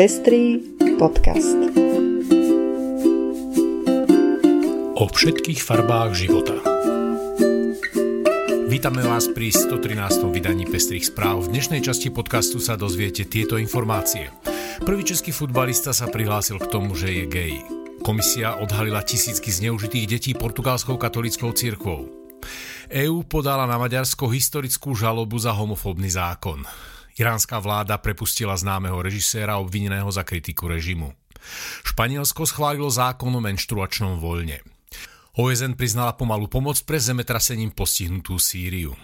Pestrý podcast. O všetkých farbách života. Vítame vás pri 113. vydaní Pestrých správ. V dnešnej časti podcastu sa dozviete tieto informácie. Prvý český futbalista sa prihlásil k tomu, že je gay. Komisia odhalila tisícky zneužitých detí portugalskou katolickou cirkvou. EÚ podala na Maďarsko historickú žalobu za homofóbny zákon. Iránska vláda prepustila známeho režiséra obvineného za kritiku režimu. Španielsko schválilo zákon o menštruačnom voľne. OSN priznala pomalú pomoc pre zemetrasením postihnutú Sýriu.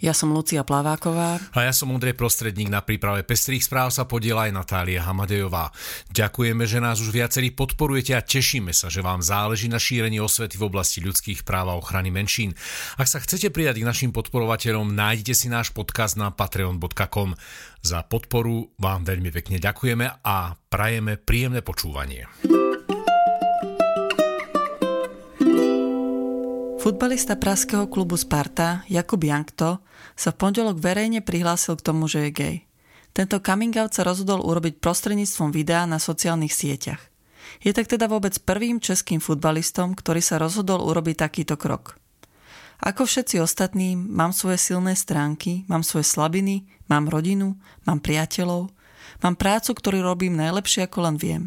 Ja som Lucia Plaváková. A ja som Ondrej Prostredník. Na príprave pestrých správ sa podiela aj Natália Hamadejová. Ďakujeme, že nás už viacerí podporujete a tešíme sa, že vám záleží na šírení osvety v oblasti ľudských práv a ochrany menšín. Ak sa chcete pridať k našim podporovateľom, nájdete si náš podcast na patreon.com. Za podporu vám veľmi pekne ďakujeme a prajeme príjemné počúvanie. Futbalista praského klubu Sparta Jakub Jankto sa v pondelok verejne prihlásil k tomu, že je gay. Tento coming out sa rozhodol urobiť prostredníctvom videa na sociálnych sieťach. Je tak teda vôbec prvým českým futbalistom, ktorý sa rozhodol urobiť takýto krok. Ako všetci ostatní, mám svoje silné stránky, mám svoje slabiny, mám rodinu, mám priateľov, mám prácu, ktorú robím najlepšie ako len viem.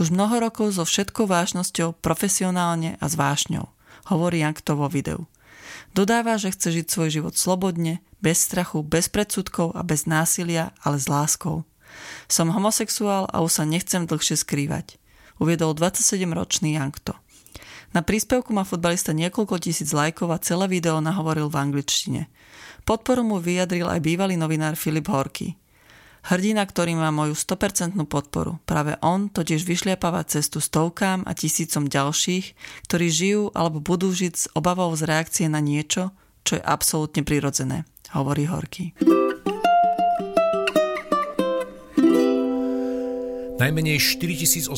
Už mnoho rokov so všetkou vážnosťou, profesionálne a s vášňou – hovorí Jankto vo videu. Dodáva, že chce žiť svoj život slobodne, bez strachu, bez predsudkov a bez násilia, ale s láskou. Som homosexuál a už sa nechcem dlhšie skrývať, uviedol 27-ročný Jankto. Na príspevku má futbalista niekoľko tisíc lajkov a celé video nahovoril v angličtine. Podporu mu vyjadril aj bývalý novinár Filip Horky. Hrdina, ktorý má moju 100% podporu. Práve on totiž vyšliapáva cestu stovkám a tisícom ďalších, ktorí žijú alebo budú žiť s obavou z reakcie na niečo, čo je absolútne prirodzené, hovorí Horky. Najmenej 4815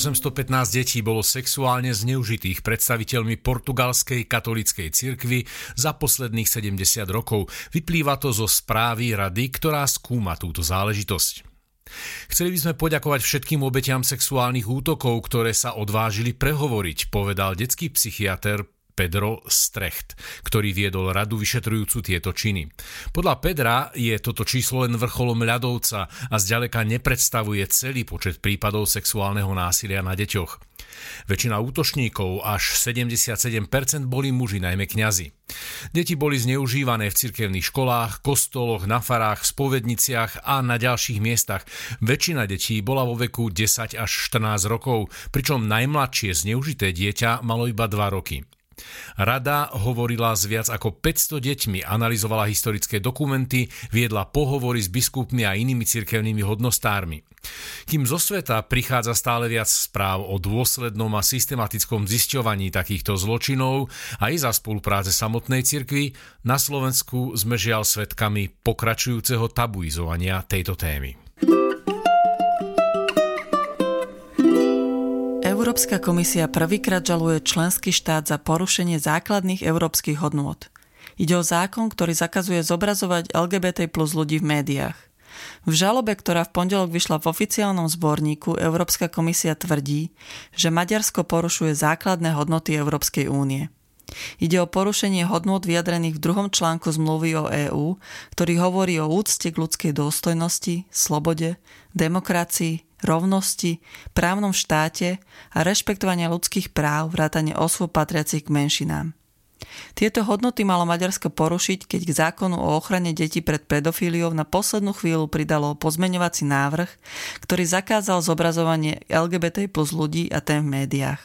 detí bolo sexuálne zneužitých predstaviteľmi portugalskej katolíckej cirkvy za posledných 70 rokov. Vyplýva to zo správy rady, ktorá skúma túto záležitosť. Chceli by sme poďakovať všetkým obetiam sexuálnych útokov, ktoré sa odvážili prehovoriť, povedal detský psychiatr Pedro Strecht, ktorý viedol radu vyšetrujúcu tieto činy. Podľa Pedra je toto číslo len vrcholom ľadovca a zďaleka nepredstavuje celý počet prípadov sexuálneho násilia na deťoch. Väčšina útočníkov, až 77%, boli muži, najmä kňazi. Deti boli zneužívané v cirkevných školách, kostoloch, na farách, spovedniciach a na ďalších miestach. Väčšina detí bola vo veku 10 až 14 rokov, pričom najmladšie zneužité dieťa malo iba 2 roky. Rada hovorila s viac ako 500 deťmi, analyzovala historické dokumenty, viedla pohovory s biskupmi a inými cirkevnými hodnostármi. Kým zo sveta prichádza stále viac správ o dôslednom a systematickom zisťovaní takýchto zločinov aj za spolupráce samotnej cirkvi, na Slovensku sme žiaľ svetkami pokračujúceho tabuizovania tejto témy. Európska komisia prvýkrát žaluje členský štát za porušenie základných európskych hodnôt. Ide o zákon, ktorý zakazuje zobrazovať LGBT plus ľudí v médiách. V žalobe, ktorá v pondelok vyšla v oficiálnom zborníku, Európska komisia tvrdí, že Maďarsko porušuje základné hodnoty Európskej únie. Ide o porušenie hodnôt vyjadrených v druhom článku zmluvy o EÚ, ktorý hovorí o úcte k ľudskej dôstojnosti, slobode, demokracii, rovnosti, právnom štáte a rešpektovania ľudských práv vrátane osôb patriacich k menšinám. Tieto hodnoty malo Maďarsko porušiť, keď k zákonu o ochrane detí pred pedofíliou na poslednú chvíľu pridalo pozmeňovací návrh, ktorý zakázal zobrazovanie LGBT plus ľudí a tém v médiách.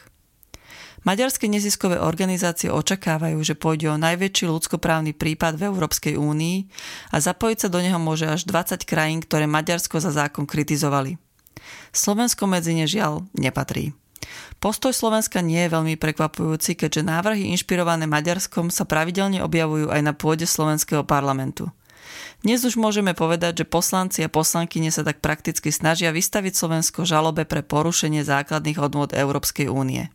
Maďarské neziskové organizácie očakávajú, že pôjde o najväčší ľudskoprávny prípad v Európskej únii a zapojiť sa do neho môže až 20 krajín, ktoré Maďarsko za zákon kritizovali. Slovensko medzi ne žiaľ nepatrí. Postoj Slovenska nie je veľmi prekvapujúci, keďže návrhy inšpirované Maďarskom sa pravidelne objavujú aj na pôde slovenského parlamentu. Dnes už môžeme povedať, že poslanci a poslankyne sa tak prakticky snažia vystaviť Slovensko žalobe pre porušenie základných hodnôt Európskej únie.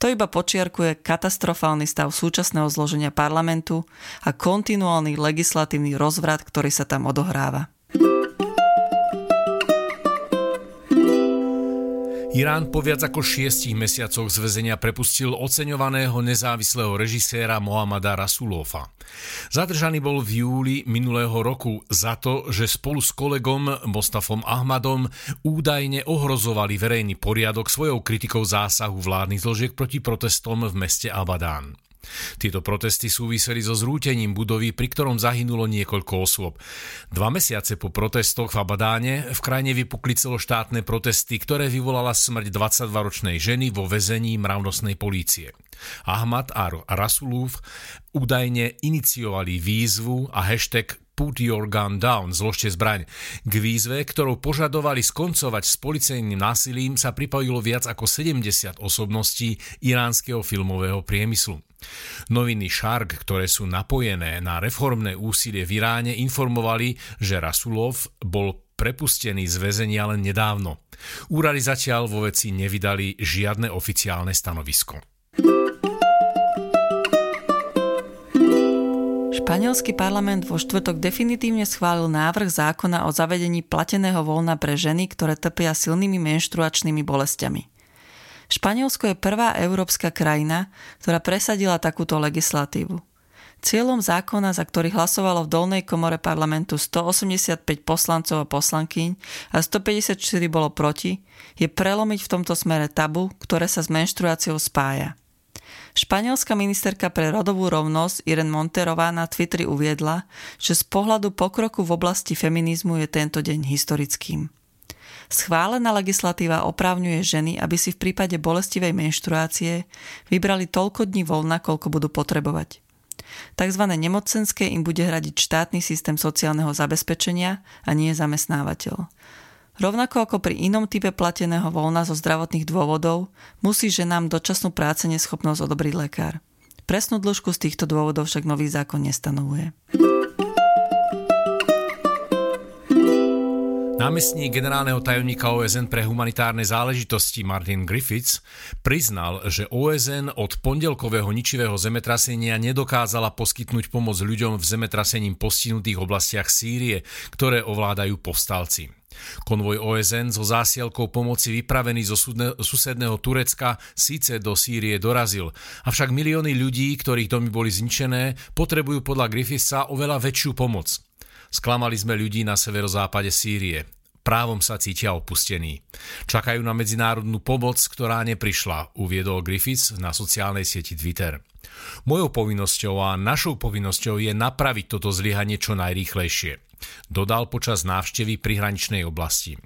To iba počiarkuje katastrofálny stav súčasného zloženia parlamentu a kontinuálny legislatívny rozvrat, ktorý sa tam odohráva. Irán po viac ako šiestich mesiacoch z väzenia prepustil oceňovaného nezávislého režiséra Mohamada Rasulofa. Zadržaný bol v júli minulého roku za to, že spolu s kolegom Mostafom Ahmadom údajne ohrozovali verejný poriadok svojou kritikou zásahu vládnych zložiek proti protestom v meste Abadán. Tieto protesty súviseli so zrútením budovy, pri ktorom zahynulo niekoľko osôb. Dva mesiace po protestoch v Abadáne v krajine vypukli celoštátne protesty, ktoré vyvolala smrť 22-ročnej ženy vo väzení mravnostnej polície. Ahmad a Rasulúv údajne iniciovali výzvu a hashtag Put Your Gun Down, zložte zbraň. K výzve, ktorou požadovali skoncovať s policejným násilím, sa pripojilo viac ako 70 osobností iránskeho filmového priemyslu. Noviny Shark, ktoré sú napojené na reformné úsilie v Iráne, informovali, že Rasulov bol prepustený z väzenia len nedávno. Úrady zatiaľ vo veci nevydali žiadne oficiálne stanovisko. Španielský parlament vo štvrtok definitívne schválil návrh zákona o zavedení plateného voľna pre ženy, ktoré trpia silnými menštruačnými bolestiami. Španielsko je prvá európska krajina, ktorá presadila takúto legislatívu. Cieľom zákona, za ktorý hlasovalo v dolnej komore parlamentu 185 poslancov a poslankyň a 154 bolo proti, je prelomiť v tomto smere tabu, ktoré sa s menštruáciou spája. Španielská ministerka pre rodovú rovnosť Irene Monterová na Twitteri uviedla, že z pohľadu pokroku v oblasti feminizmu je tento deň historickým. Schválená legislatíva oprávňuje ženy, aby si v prípade bolestivej menštruácie vybrali toľko dní voľna, koľko budú potrebovať. Takzvané nemocenské im bude hradiť štátny systém sociálneho zabezpečenia a nie zamestnávateľ. Rovnako ako pri inom type plateného voľna zo zdravotných dôvodov, musí ženám dočasnú práce neschopnosť odobriť lekár. Presnú dĺžku z týchto dôvodov však nový zákon nestanovuje. Námestník generálneho tajomníka OSN pre humanitárne záležitosti Martin Griffiths priznal, že OSN od pondelkového ničivého zemetrasenia nedokázala poskytnúť pomoc ľuďom v zemetrasením postihnutých oblastiach Sýrie, ktoré ovládajú povstalci. Konvoj OSN so zásielkou pomoci vypravený zo susedného Turecka síce do Sýrie dorazil, avšak milióny ľudí, ktorých domy boli zničené, potrebujú podľa Griffithsa oveľa väčšiu pomoc. Sklamali sme ľudí na severozápade Sýrie. Právom sa cítia opustení. Čakajú na medzinárodnú pomoc, ktorá neprišla, uviedol Griffiths na sociálnej sieti Twitter. Mojou povinnosťou a našou povinnosťou je napraviť toto zlyhanie čo najrýchlejšie dodal počas návštevy prihraničnej oblasti.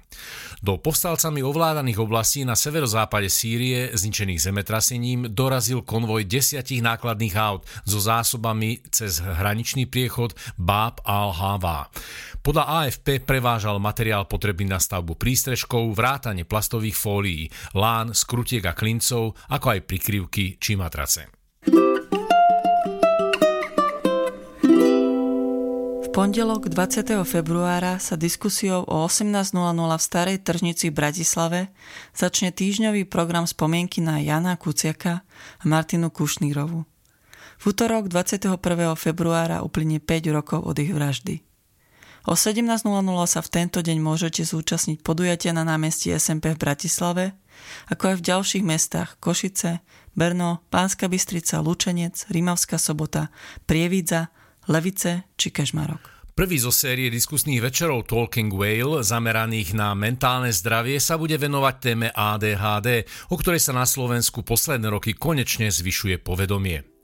Do povstalcami ovládaných oblastí na severozápade Sýrie, zničených zemetrasením, dorazil konvoj desiatich nákladných aut so zásobami cez hraničný priechod Bab al-Hava. Podľa AFP prevážal materiál potrebný na stavbu prístrežkov, vrátane plastových fólií, lán, skrutiek a klincov, ako aj prikryvky či matrace. Pondelok 20. februára sa diskusiou o 18.00 v Starej tržnici v Bratislave začne týždňový program spomienky na Jana Kuciaka a Martinu Kušnírovu. V útorok 21. februára uplynie 5 rokov od ich vraždy. O 17.00 sa v tento deň môžete zúčastniť podujatia na námestí SMP v Bratislave, ako aj v ďalších mestách Košice, Berno, Pánska Bystrica, Lučenec, Rimavská sobota, Prievidza, Levice či Kežmarok. Prvý zo série diskusných večerov Talking Whale zameraných na mentálne zdravie sa bude venovať téme ADHD, o ktorej sa na Slovensku posledné roky konečne zvyšuje povedomie.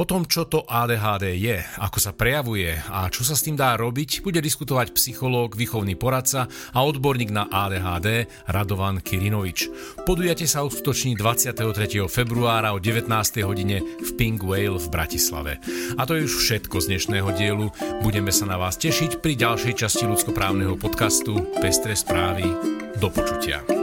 O tom, čo to ADHD je, ako sa prejavuje a čo sa s tým dá robiť, bude diskutovať psychológ, výchovný poradca a odborník na ADHD Radovan Kirinovič. Podujate sa uskutoční 23. februára o 19. hodine v Pink Whale v Bratislave. A to je už všetko z dnešného dielu. Budeme sa na vás tešiť pri ďalšej časti ľudskoprávneho podcastu Pestre správy. Do počutia.